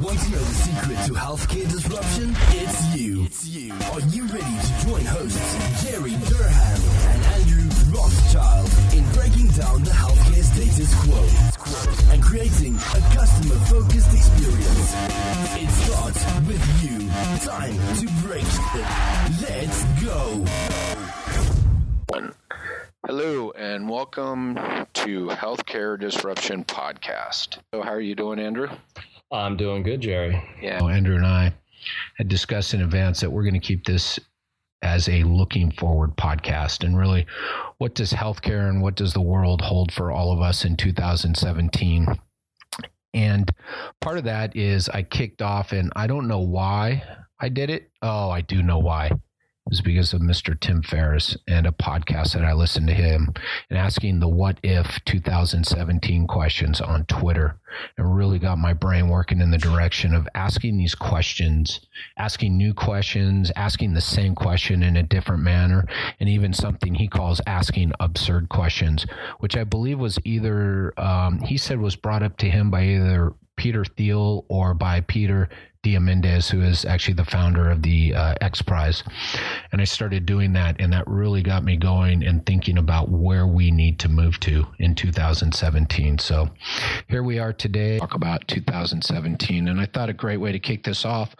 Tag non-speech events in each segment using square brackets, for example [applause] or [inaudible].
Want to know the secret to healthcare disruption? It's you. It's you. Are you ready to join hosts Jerry Durham and Andrew Rothschild in breaking down the healthcare status quo and creating a customer-focused experience? It starts with you. Time to break it. Let's go. Hello and welcome to Healthcare Disruption Podcast. So, how are you doing, Andrew? I'm doing good, Jerry. Yeah. Andrew and I had discussed in advance that we're going to keep this as a looking forward podcast. And really, what does healthcare and what does the world hold for all of us in 2017? And part of that is I kicked off, and I don't know why I did it. Oh, I do know why was because of Mr. Tim Ferriss and a podcast that I listened to him and asking the what if 2017 questions on Twitter and really got my brain working in the direction of asking these questions, asking new questions, asking the same question in a different manner, and even something he calls asking absurd questions, which I believe was either, um, he said was brought up to him by either Peter Thiel or by Peter Diamandis, who is actually the founder of the uh, X Prize. And I started doing that, and that really got me going and thinking about where we need to move to in 2017. So here we are today, talk about 2017. And I thought a great way to kick this off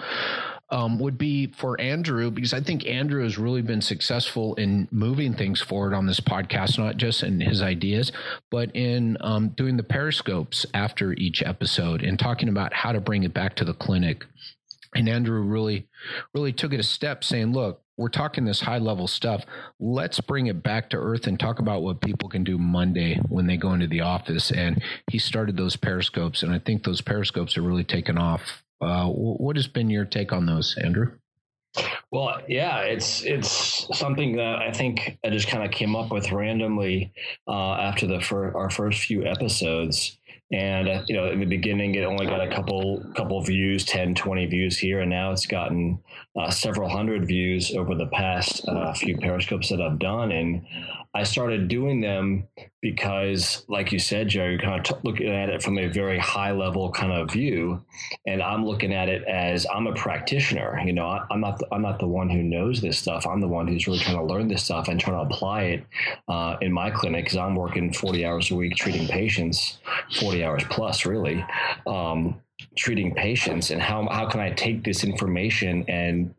um, would be for Andrew, because I think Andrew has really been successful in moving things forward on this podcast, not just in his ideas, but in um, doing the periscopes after each episode and talking about how to bring it back to the clinic. And Andrew really, really took it a step saying, look, we're talking this high level stuff. Let's bring it back to earth and talk about what people can do Monday when they go into the office. And he started those periscopes. And I think those periscopes are really taken off uh, what has been your take on those, Andrew? Well, yeah, it's it's something that I think I just kind of came up with randomly uh, after the fir- our first few episodes. And uh, you know, in the beginning, it only got a couple couple views, 10, 20 views here, and now it's gotten uh, several hundred views over the past uh, few periscopes that I've done. And I started doing them because, like you said, Joe, you're kind of t- looking at it from a very high level kind of view, and I'm looking at it as I'm a practitioner. You know, I, am not the, I'm not the one who knows this stuff. I'm the one who's really trying to learn this stuff and trying to apply it uh, in my clinic because I'm working 40 hours a week treating patients, 40 hours plus, really. Um, treating patients and how, how can I take this information and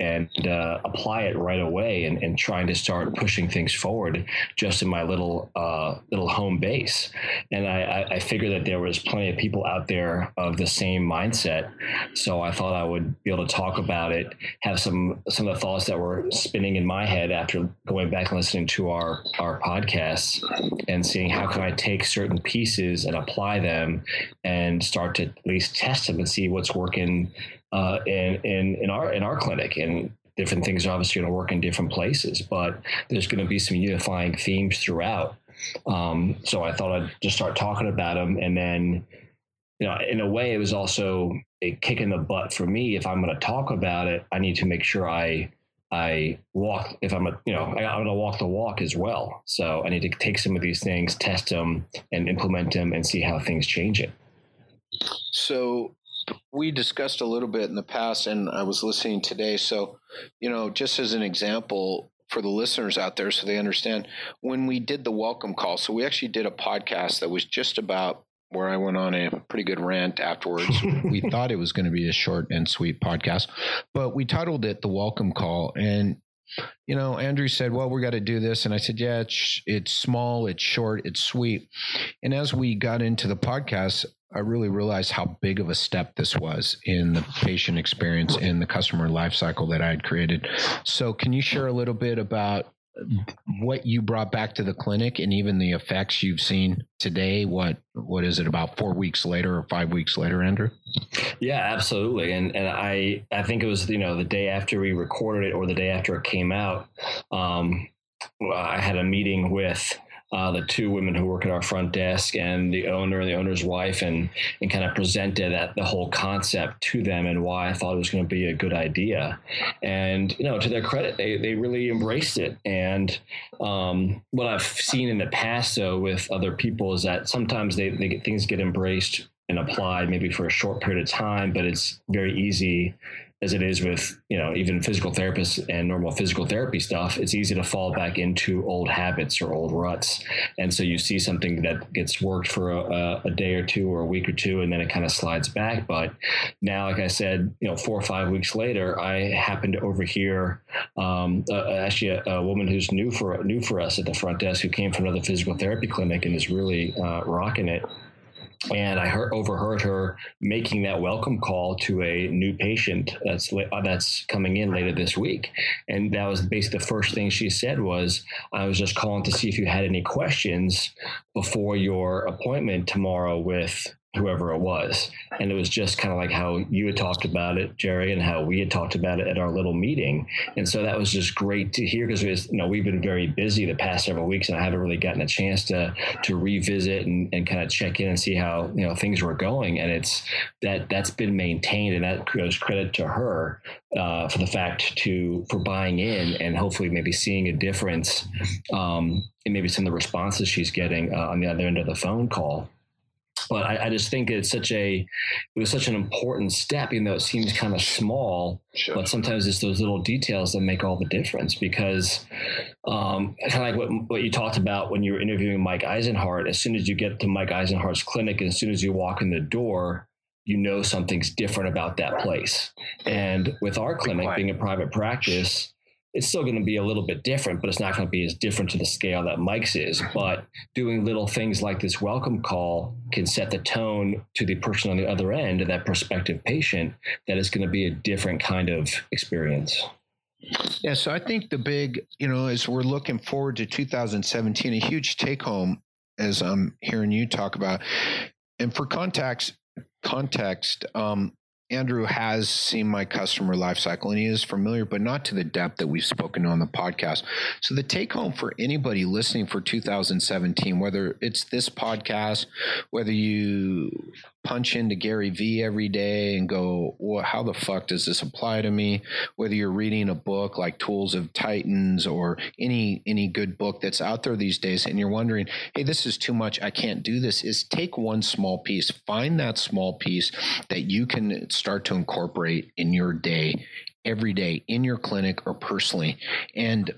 and uh, apply it right away and, and, trying to start pushing things forward just in my little uh, little home base. And I, I figured that there was plenty of people out there of the same mindset. So I thought I would be able to talk about it, have some some of the thoughts that were spinning in my head after going back and listening to our our podcasts and seeing how can I take certain pieces and apply them and start to at least test them and see what's working uh, in, in, in our in our clinic and different things are obviously going to work in different places but there's going to be some unifying themes throughout um, so i thought i'd just start talking about them and then you know in a way it was also a kick in the butt for me if i'm going to talk about it i need to make sure i I walk if I'm a you know I, am going to walk the walk as well. So I need to take some of these things, test them, and implement them, and see how things change it. So we discussed a little bit in the past, and I was listening today. So, you know, just as an example for the listeners out there, so they understand, when we did the welcome call, so we actually did a podcast that was just about where I went on a pretty good rant afterwards. [laughs] we thought it was going to be a short and sweet podcast, but we titled it the welcome call. And you know, Andrew said, "Well, we got to do this," and I said, "Yeah, it's it's small, it's short, it's sweet." And as we got into the podcast, I really realized how big of a step this was in the patient experience in the customer lifecycle that I had created. So, can you share a little bit about what you brought back to the clinic and even the effects you've seen today what what is it about four weeks later or five weeks later andrew? Yeah absolutely. And and i i think it was you know the day after we recorded it or the day after it came out um i had a meeting with uh, the two women who work at our front desk and the owner and the owner's wife and and kind of presented that the whole concept to them and why I thought it was going to be a good idea. And you know, to their credit, they they really embraced it. And um, what I've seen in the past though with other people is that sometimes they, they get, things get embraced and applied maybe for a short period of time, but it's very easy as it is with you know even physical therapists and normal physical therapy stuff it's easy to fall back into old habits or old ruts. And so you see something that gets worked for a, a day or two or a week or two and then it kind of slides back. But now like i said you know four or five weeks later i happened to overhear um, uh, actually a, a, woman who's new for new for us at the front desk who came from another physical therapy clinic and is really uh, rocking it and I heard, overheard her making that welcome call to a new patient that's uh, that's coming in later this week, and that was basically the first thing she said was, "I was just calling to see if you had any questions before your appointment tomorrow with whoever it was. And it was just kind of like how you had talked about it, Jerry, and how we had talked about it at our little meeting. And so that was just great to hear because you know we've been very busy the past several weeks, and I haven't really gotten a chance to to revisit and, and kind of check in and see how you know things were going. And it's that that's been maintained, and that goes credit to her uh, for the fact to for buying in and hopefully maybe seeing a difference um, in maybe some of the responses she's getting uh, on the other end of the phone call but I, I, just think it's such a it was such an important step even though it seems kind of small sure. but sometimes it's those little details that make all the difference because um, kind of like what, what you talked about when you were interviewing mike eisenhart as soon as you get to mike eisenhart's clinic and as soon as you walk in the door you know something's different about that place. And with our clinic being a private practice it's still going to be a little bit different, but it's not going to be as different to the scale that Mike's is. But doing little things like this welcome call can set the tone to the person on the other end, that prospective patient, that is going to be a different kind of experience. Yeah, so I think the big, you know, as we're looking forward to 2017, a huge take home, as I'm hearing you talk about, and for context, context, um, Andrew has seen my customer life cycle and he is familiar, but not to the depth that we've spoken on the podcast. So, the take home for anybody listening for 2017, whether it's this podcast, whether you punch into Gary Vee every day and go, well, how the fuck does this apply to me? Whether you're reading a book like Tools of Titans or any any good book that's out there these days and you're wondering, hey, this is too much, I can't do this, is take one small piece, find that small piece that you can start to incorporate in your day every day in your clinic or personally. And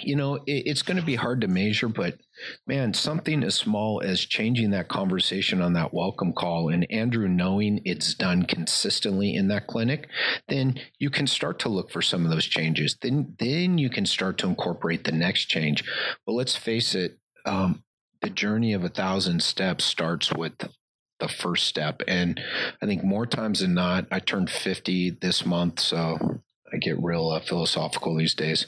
you know, it, it's going to be hard to measure, but man, something as small as changing that conversation on that welcome call and Andrew knowing it's done consistently in that clinic, then you can start to look for some of those changes. Then, then you can start to incorporate the next change. But let's face it, um, the journey of a thousand steps starts with the first step. And I think more times than not, I turned 50 this month. So I get real uh, philosophical these days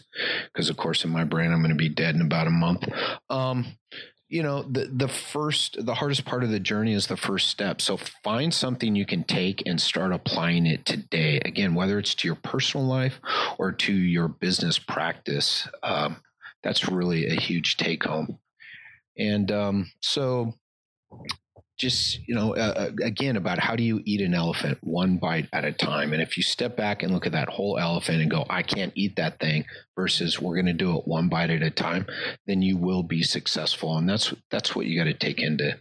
because, of course, in my brain, I'm going to be dead in about a month. Um, you know, the the first, the hardest part of the journey is the first step. So find something you can take and start applying it today. Again, whether it's to your personal life or to your business practice, um, that's really a huge take home. And um, so just you know uh, uh, again about how do you eat an elephant one bite at a time? And if you step back and look at that whole elephant and go i can't eat that thing versus we're going to do it one bite at a time then you will be successful. And that's that's what you got to take into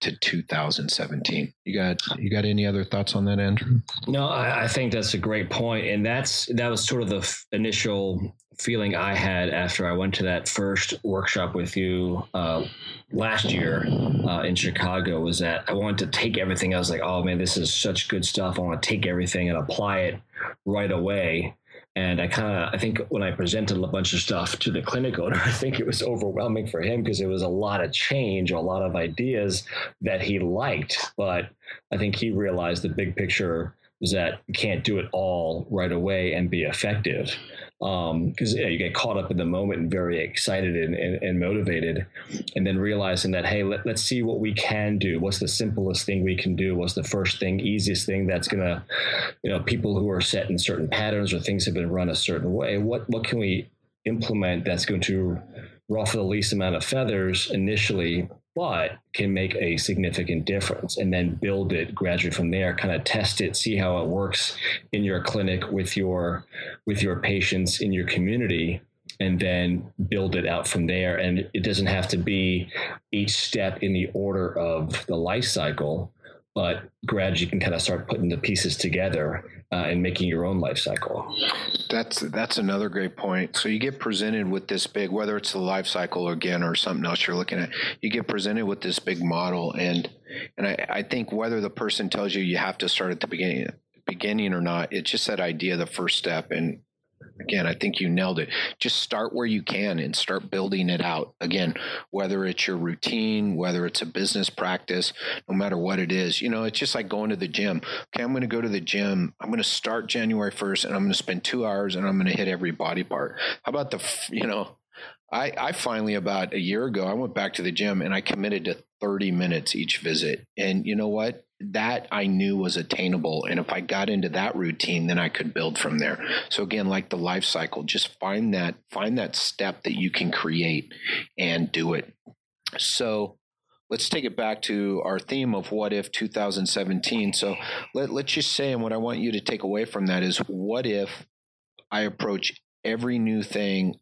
to 2017 you got you got any other thoughts on that andrew no I, I think that's a great point and that's that was sort of the f- initial feeling I had after I went to that first workshop with you uh, last year uh, in Chicago was that I wanted to take everything. I was like, oh man, this is such good stuff. I want to take everything and apply it right away. And I kind of, I think when I presented a bunch of stuff to the clinic owner, [laughs] I think it was overwhelming for him because it was a lot of change, a lot of ideas that he liked. But I think he realized the big picture was that you can't do it all right away and be effective because um, know, you, get caught up in the moment and very excited and, and, and motivated, and then realizing that hey, let, us see what we can do. What's the simplest thing we can do? What's the first thing, easiest thing that's gonna, you know, people who are set in certain patterns or things have been run a certain way. What what can we implement that's going to ruffle the least amount of feathers initially but can make a significant difference and then build it gradually from there kind of test it see how it works in your clinic with your with your patients in your community and then build it out from there. And it doesn't have to be each step in the order of the life cycle but gradually you can kind of start putting the pieces together uh, and making your own life cycle. That's that's another great point. So you get presented with this big, whether it's the life cycle again or something else you're looking at, you get presented with this big model, and and I, I think whether the person tells you you have to start at the beginning beginning or not, it's just that idea, the first step, and again, I think you nailed it. Just start where you can and start building it out. Again, whether it's your routine, whether it's a business practice, no matter what it is, you know, it's just like going to the gym. Okay, I'm going to go to the gym. I'm going to start January 1st and I'm going to spend two hours and I'm going to hit every body part. How about the, you know, I, I finally about a year ago, I went back to the gym and I committed to 30 minutes each visit. And you know what? That I knew was attainable. And if I got into that routine, then I could build from there. So again, like the life cycle, just find that, find that step that you can create and do it. So let's take it back to our theme of what if 2017. So let, let's just say, and what I want you to take away from that is what if I approach every new thing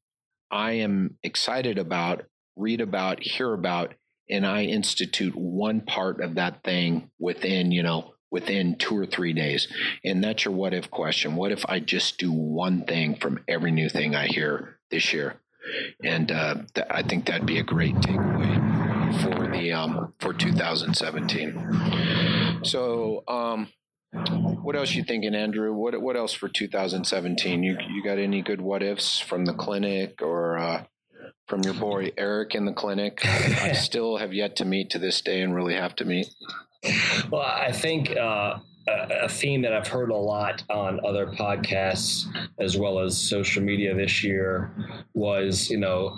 I am excited about, read about, hear about, and I institute one part of that thing within, you know, within two or three days. And that's your what if question. What if I just do one thing from every new thing I hear this year? And uh, th- I think that'd be a great takeaway for the um, for 2017. So, um, what else you thinking, Andrew? What what else for 2017? You you got any good what ifs from the clinic or uh, from your boy [laughs] Eric in the clinic? [laughs] I still have yet to meet to this day, and really have to meet. Well, I think uh, a, theme that I've heard a lot on other podcasts as well as social media this year was, you know,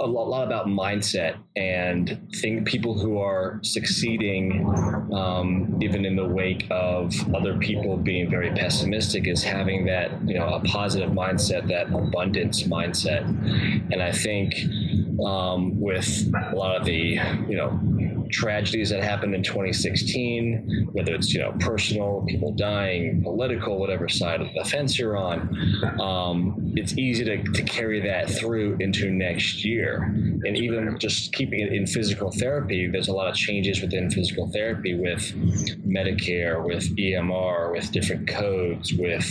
a lot about mindset and think people who are succeeding, um, even in the wake of other people being very pessimistic, is having that, you know, a positive mindset, that abundance mindset. And I think um, with a lot of the, you know, tragedies that happened in 2016, whether it's you know personal, people dying, political, whatever side of the fence you're on, um, it's easy to, to carry that through into next year. And even just keeping it in physical therapy, there's a lot of changes within physical therapy with Medicare, with EMR, with different codes, with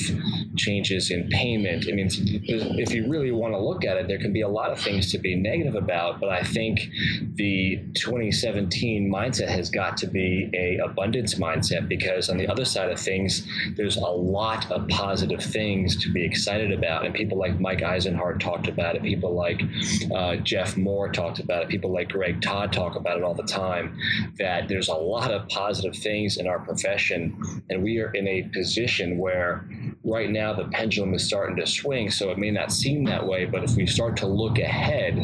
changes in payment. I mean, if you really want to look at it, there can be a lot of things to be negative about, but I think the 2017 mindset has got to be a abundance mindset because on the other side of things, there's a lot of positive things to be excited about. And people like Mike Eisenhart talked about it. People like uh, Jeff Moore talked about it. People like Greg Todd talk about it all the time. That there's a lot of positive things in our profession, and we are in a position where right now the pendulum is starting to swing. So it may not seem that way, but if we start to look ahead,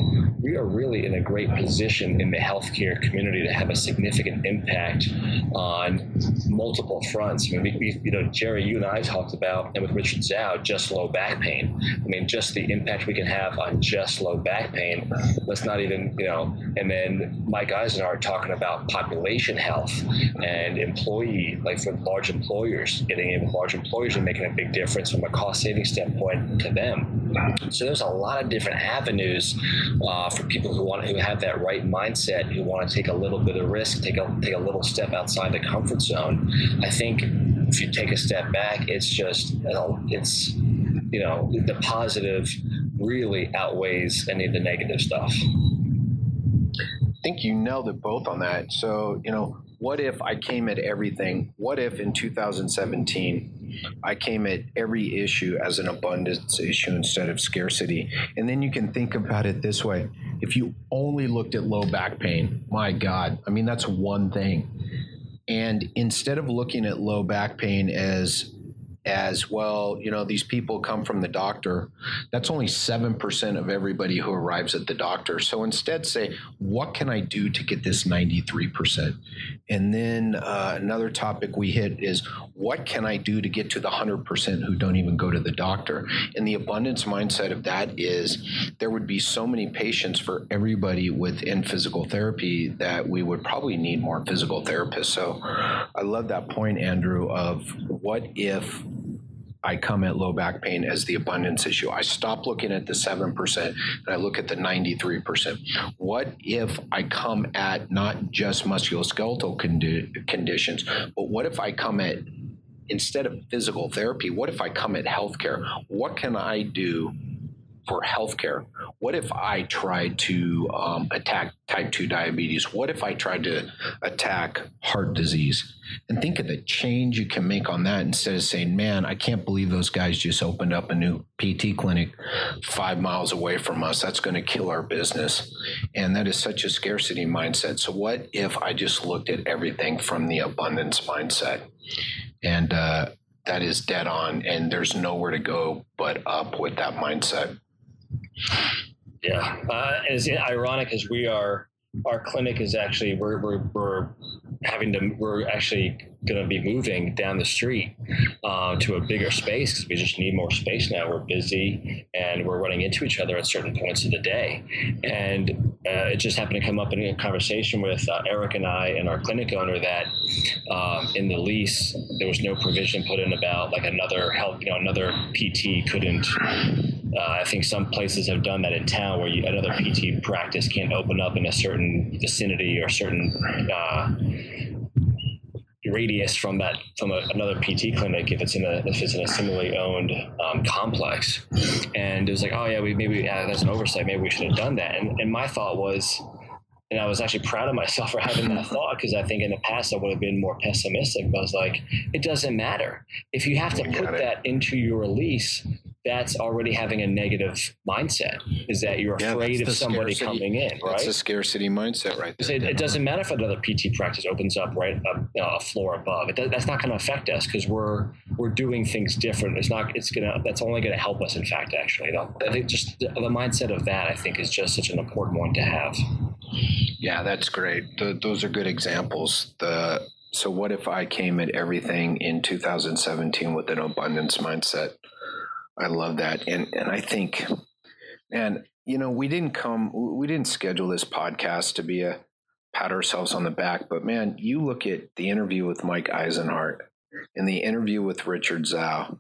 we are really in a great position in the healthcare community to have a significant impact on multiple fronts. I mean, we, you know, Jerry, you and I talked about, and with Richard Zhao, just low back pain. I mean, just the impact we can have on just low back pain. Let's not even, you know, and then Mike Eisenhart talking about population health and employee, like for large employers, getting in with large employers and making a big difference from a cost saving standpoint to them. So there's a lot of different avenues uh, for people who want who have that right mindset, who want to take a little bit of risk, take a take a little step outside the comfort zone. I think if you take a step back, it's just it's you know the positive really outweighs any of the negative stuff. I think you nailed it both on that. So you know, what if I came at everything? What if in 2017 I came at every issue as an abundance issue instead of scarcity? And then you can think about it this way if you only looked at low back pain, my God, I mean, that's one thing. And instead of looking at low back pain as as well, you know, these people come from the doctor. That's only 7% of everybody who arrives at the doctor. So instead, say, what can I do to get this 93%? And then uh, another topic we hit is what can I do to get to the 100% who don't even go to the doctor? And the abundance mindset of that is there would be so many patients for everybody within physical therapy that we would probably need more physical therapists. So I love that point, Andrew, of what if I come at low back pain as the abundance issue? I stop looking at the 7% and I look at the 93%. What if I come at not just musculoskeletal condi- conditions, but what if I come at instead of physical therapy, what if I come at healthcare? What can I do for healthcare? What if I tried to um, attack type 2 diabetes? What if I tried to attack heart disease? And think of the change you can make on that instead of saying, man, I can't believe those guys just opened up a new PT clinic five miles away from us. That's going to kill our business. And that is such a scarcity mindset. So, what if I just looked at everything from the abundance mindset? And, uh, that is dead on, and there's nowhere to go but up with that mindset. Yeah, uh, it's ironic as we are. Our clinic is actually we're we're, we're having to we're actually going to be moving down the street uh, to a bigger space because we just need more space now. We're busy and we're running into each other at certain points of the day. And uh, it just happened to come up in a conversation with uh, Eric and I and our clinic owner that um, in the lease there was no provision put in about like another help, you know, another PT couldn't. Uh, I think some places have done that in town where you, another PT practice can't open up in a certain vicinity or certain uh, radius from that from a, another PT clinic if it's in a if it's in a similarly owned um, complex. And it was like, oh yeah, we maybe uh, that's an oversight. Maybe we should have done that. And, and my thought was, and I was actually proud of myself for having that thought because I think in the past I would have been more pessimistic. But I was like, it doesn't matter if you have to put that into your release that's already having a negative mindset is that you're yeah, afraid of somebody scarcity. coming in right? it's a scarcity mindset right there. It, it, doesn't matter if another pt practice opens up right a, a floor above. It, that's not going to affect us because we're we're doing things different. It's not it's gonna that's only going to help us in fact actually i think just the, the, mindset of that i think is just such an important one to have. Yeah that's great. Those are good examples. The so what if i came at everything in 2017 with an abundance mindset I love that. And and I think, and you know, we didn't come we didn't schedule this podcast to be a pat ourselves on the back, but man, you look at the interview with Mike Eisenhart and the interview with Richard Zhao.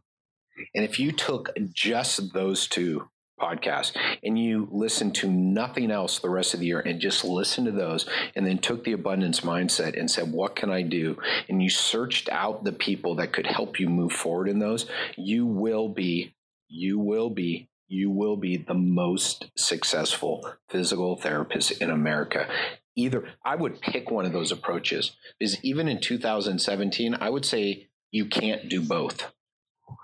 And if you took just those two podcasts and you listen to nothing else the rest of the year and just listen to those and then took the abundance mindset and said what can i do and you searched out the people that could help you move forward in those you will be you will be you will be the most successful physical therapist in America. Either I would pick one of those approaches Is even in 2017, I would say you can't do both.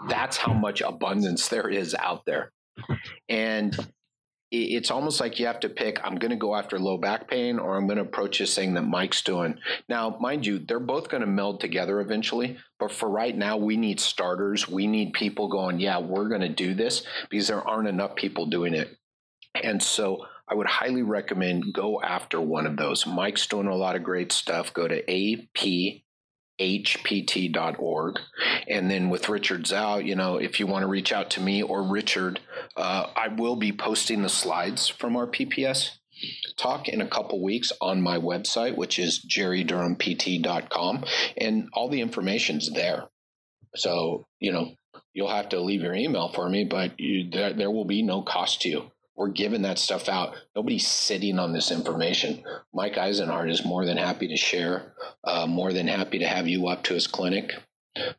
That's how much abundance there is out there. And it's almost like you have to pick i'm going to go after low back pain or i'm going to approach this thing that mike's doing. Now mind you they're both going to meld together eventually but for right now we need starters. We need people going yeah we're going to do this because there aren't enough people doing it. And so i would highly recommend go after one of those. Mike's doing a lot of great stuff. Go to ap hpt.org. And then with Richard Zhao, you know, if you want to reach out to me or Richard, uh, I will be posting the slides from our PPS talk in a couple weeks on my website, which is jerrydurhampt.com. And all the information's there. So, you know, you'll have to leave your email for me, but you, there, there will be no cost to you we're giving that stuff out. Nobody's sitting on this information. Mike Eisenhart is more than happy to share, uh, more than happy to have you up to his clinic.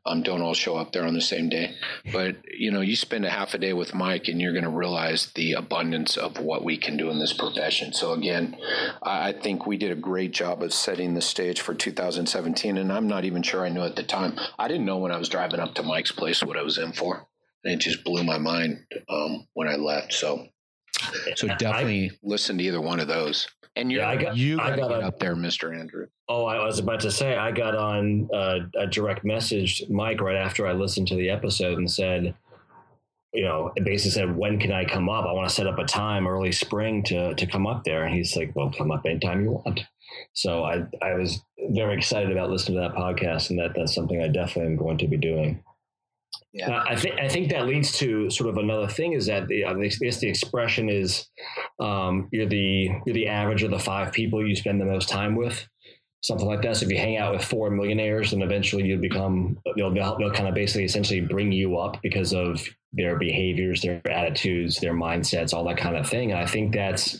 Um, don't all show up there on the same day, but you know, you spend a half a day with Mike, and you're going to realize the abundance of what we can do in this profession. So again, I think we did a great job of setting the stage for 2017, and I'm not even sure I knew at the time. I didn't know when I was driving up to Mike's place what I was in for, and it just blew my mind um, when I left. So so definitely I, listen to either one of those. And you, yeah, I got, you got, I got up there, Mister Andrew. Oh, I was about to say I got on uh, a direct message Mike right after I listened to the episode and said, you know, it basically said, when can I come up? I want to set up a time early spring to to come up there. And he's like, well, come up anytime you want. So I I was very excited about listening to that podcast, and that that's something I definitely am going to be doing. Yeah, uh, I think I think that leads to sort of another thing is that the, I guess the expression is um, you're the you're the average of the five people you spend the most time with. something like that. So if you hang out with four millionaires, then eventually you become they'll, they'll kind of basically essentially bring you up because of their behaviors, their attitudes, their mindsets, all that kind of thing. And I think that's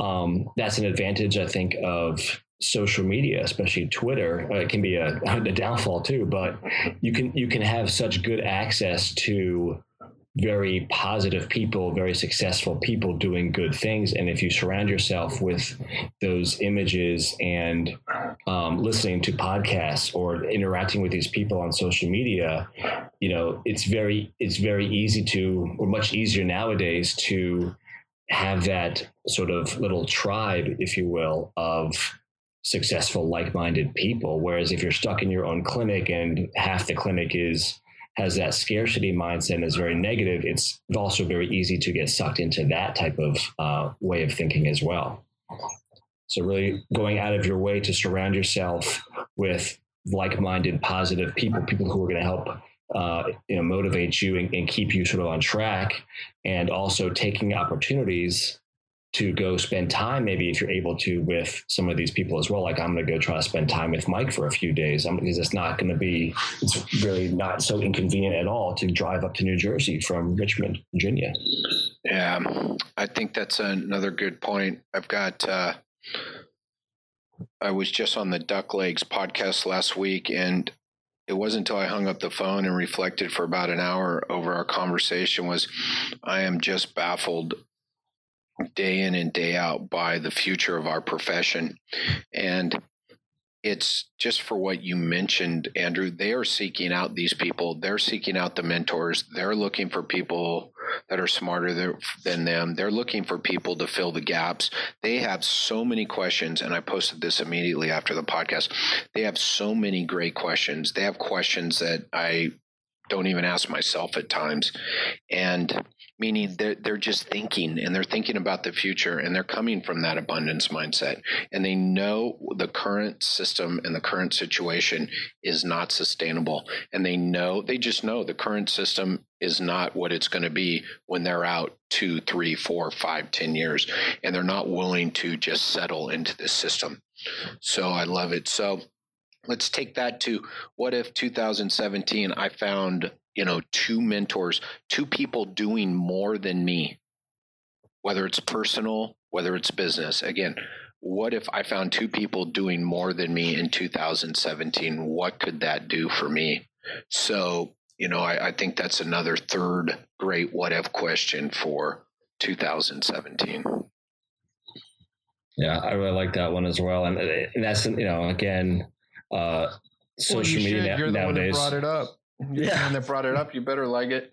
um, that's an advantage. I think of social media, especially Twitter. Uh, it can be a, [laughs] a downfall too, but you can you can have such good access to very positive people, very successful people doing good things. And if you surround yourself with those images and um, listening to podcasts or interacting with these people on social media, you know, it's very it's very easy to, or much easier nowadays to have that sort of little tribe, if you will, of successful, like-minded people. Whereas if you're stuck in your own clinic and half the clinic is has that scarcity mindset and is very negative, it's also very easy to get sucked into that type of uh, way of thinking as well. So, really going out of your way to surround yourself with like-minded, positive people, people who are going to help uh, you know motivate you and, and, keep you sort of on track, and also taking opportunities to go spend time, maybe if you're able to, with some of these people as well. Like I'm going to go try to spend time with Mike for a few days I'm, because it's not going to be, it's really not so inconvenient at all to drive up to New Jersey from Richmond, Virginia. Yeah, I think that's another good point. I've got, uh, I was just on the Duck Legs podcast last week and it wasn't until I hung up the phone and reflected for about an hour over our conversation was I am just baffled day in and day out by the future of our profession. And it's just for what you mentioned, Andrew. They are seeking out these people. They're seeking out the mentors. They're looking for people that are smarter than them. They're looking for people to fill the gaps. They have so many questions, and I posted this immediately after the podcast. They have so many great questions. They have questions that I don't even ask myself at times. And meaning they're, they're just thinking and they're thinking about the future and they're coming from that abundance mindset. And they know the current system and the current situation is not sustainable. And they know they just know the current system is not what it's going to be when they're out two three four five ten years. And they're not willing to just settle into this system. So i love it. So let's take that to what if 2017 i found you know, two mentors, two people doing more than me, whether it's personal, whether it's business. Again, what if I found two people doing more than me in 2017? What could that do for me? So, you know, I, I think that's another third great what if question for 2017. Yeah, I really like that one as well. And, and that's, you know, again, uh, social well, media You're nowadays. brought it up. You're yeah. and that brought it up. You better like it.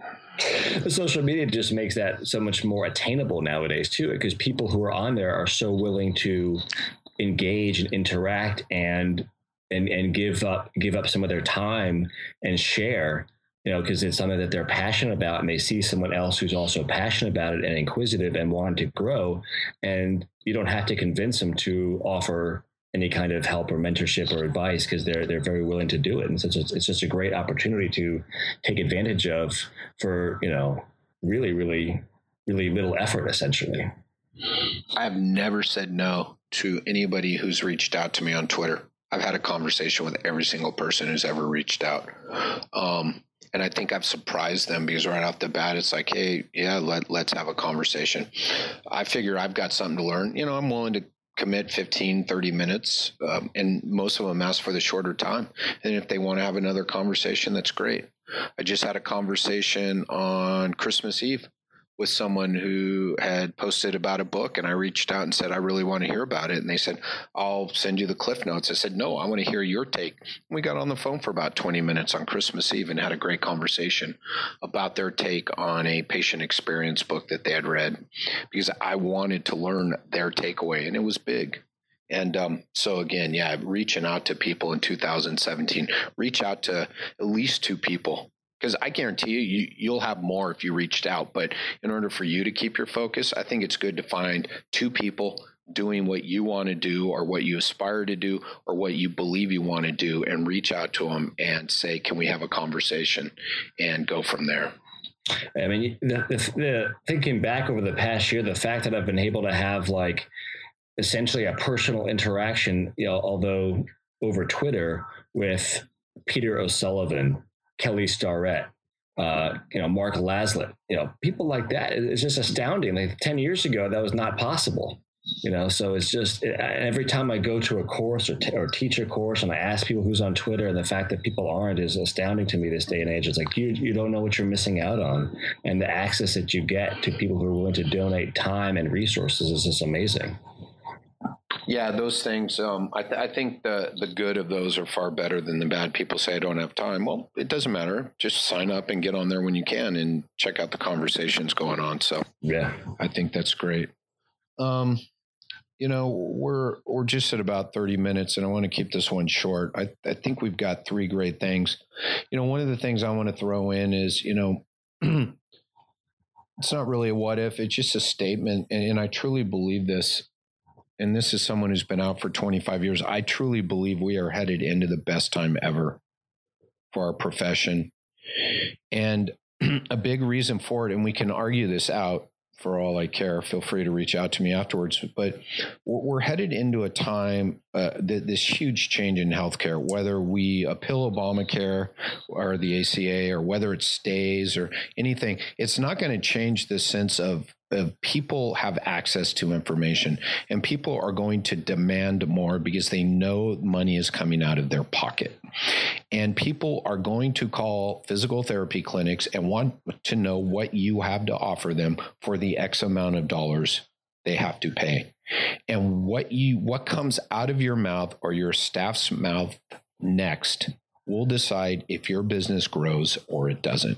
social media just makes that so much more attainable nowadays too, because people who are on there are so willing to engage and interact and and and give up give up some of their time and share you know because it's something that they're passionate about and they see someone else who's also passionate about it and inquisitive and wanting to grow and you don't have to convince them to offer any kind of help or mentorship or advice because they're they're very willing to do it, and so it's, it's just a great opportunity to take advantage of for you know really really really little effort essentially. I have never said no to anybody who's reached out to me on Twitter. I've had a conversation with every single person who's ever reached out. Um, and I think I've surprised them because right off the bat, it's like, hey, yeah, let, let's have a conversation. I figure I've got something to learn. You know, I'm willing to commit 15 30 minutes um, and most of them ask for the shorter time. And if they want to have another conversation that's great. I just had a conversation on christmas eve with someone who had posted about a book and I reached out and said, I really want to hear about it. And they said, I'll send you the cliff notes. I said, no, I want to hear your take. We got on the phone for about 20 minutes on Christmas Eve and had a great conversation about their take on a patient experience book that they had read because I wanted to learn their takeaway and it was big. And um, so again, yeah, reaching out to people in 2017, reach out to at least two people because I guarantee you, you you'll have more if you reached out. But in order for you to keep your focus, I think it's good to find two people doing what you want to do or what you aspire to do or what you believe you want to do and reach out to them and say can we have a conversation and go from there i mean the, the, the, thinking back over the past year the fact that i've been able to have like essentially a personal interaction you know although over Twitter with Peter O'Sullivan, Kelly Starrett, uh, you know, Mark Laslett, you know, people like that. It's just astounding. Like 10 years ago, that was not possible you know so it's just every time i go to a course or, t- or teach a course and i ask people who's on twitter and the fact that people aren't is astounding to me this day and age it's like you, you don't know what you're missing out on and the access that you get to people who are willing to donate time and resources is just amazing yeah, those things. Um, I, th- I, think the the good of those are far better than the bad. People say I don't have time. Well, it doesn't matter. Just sign up and get on there when you can, and check out the conversations going on. So yeah, I think that's great. Um, you know, we're we're just at about 30 minutes and I want to keep this one short. I, I think we've got three great things. You know, one of the things I want to throw in is, you know, [clears throat] it's not really a what if, it's just a statement. And, and I truly believe this. And this is someone who's been out for 25 years. I truly believe we are headed into the best time ever for our profession. And [clears throat] a big reason for it, and we can argue this out, for all I care. Feel free to reach out to me afterwards. But we're headed into a time, uh, this huge change in healthcare, whether we appeal Obamacare or the ACA or whether it stays or anything, it's not going to change the sense of people have access to information and people are going to demand more because they know money is coming out of their pocket. And people are going to call physical therapy clinics and want to know what you have to offer them for the X amount of dollars they have to pay. And what you what comes out of your mouth or your staff's mouth next will decide if your business grows or it doesn't.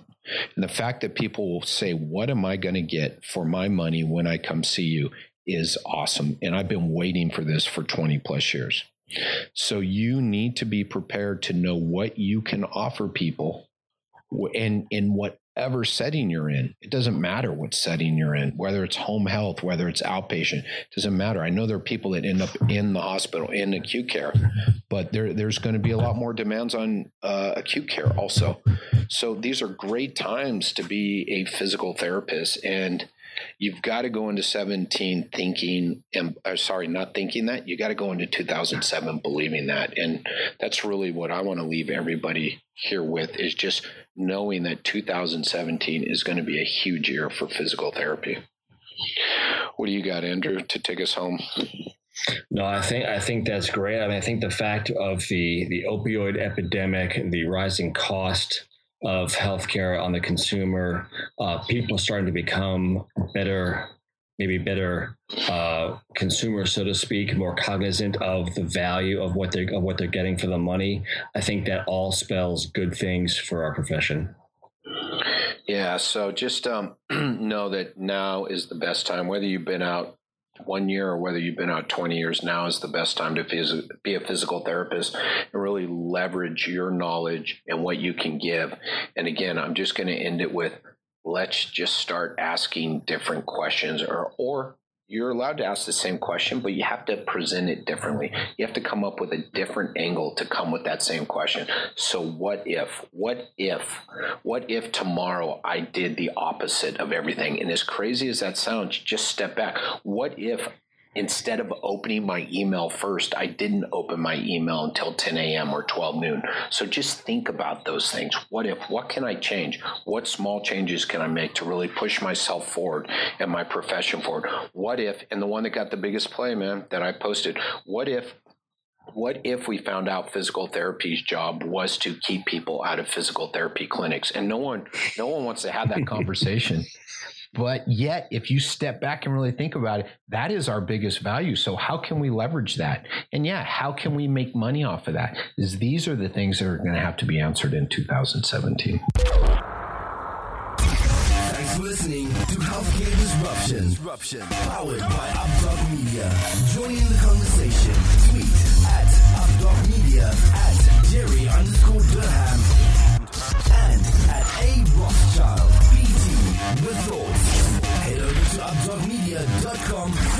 And the fact that people will say, What am I going to get for my money when I come see you is awesome. And I've been waiting for this for 20 plus years. So you need to be prepared to know what you can offer people and in whatever setting you're in. It doesn't matter what setting you're in, whether it's home health, whether it's outpatient, it doesn't matter. I know there are people that end up in the hospital in acute care, but there, there's going to be a lot more demands on uh, acute care also. So these are great times to be a physical therapist and you've got to go into 17 thinking and sorry not thinking that you got to go into 2007 believing that. And that's really what i want to leave everybody here with is just knowing that 2017 is going to be a huge year for physical therapy. What do you got andrew to take us home? No, I think I think that's great. I mean, I think the fact of the the opioid epidemic, the rising cost of healthcare on the consumer, uh, people starting to become better, maybe better uh, consumers, so to speak, more cognizant of the value of what they're of what they're getting for the money. I think that all spells good things for our profession. Yeah, so just um, [clears throat] know that now is the best time, whether you've been out one year or whether you've been out 20 years, now is the best time to phys- be a physical therapist and really leverage your knowledge and what you can give. And again, I'm just going to end it with let's just start asking different questions or, or you're allowed to ask the same question, but you have to present it differently. You have to come up with a different angle to come with that same question. So, what if, what if, what if tomorrow I did the opposite of everything? And as crazy as that sounds, just step back. What if instead of opening my email first, I didn't open my email until 10 a.m. or 12 noon. So just think about those things. What if, what can I change? What small changes can I make to really push myself forward and my profession forward? What if, and the one that got the biggest play, man, that I posted, what if what if we found out physical therapy's job was to keep people out of physical therapy clinics and no one no one wants to have that [laughs] conversation but yet, if you step back and really think about it, that is our biggest value. So how can we leverage that? And yeah, how can we make money off of that? Is these are the things that are going to have to be answered in 2017. Thanks for listening to Healthcare Disruption, Disruption. powered by Updog Media. Join in the conversation. Tweet at Updog Media, at Jerry underscore Durham, and at A Rothschild BT with radio.com.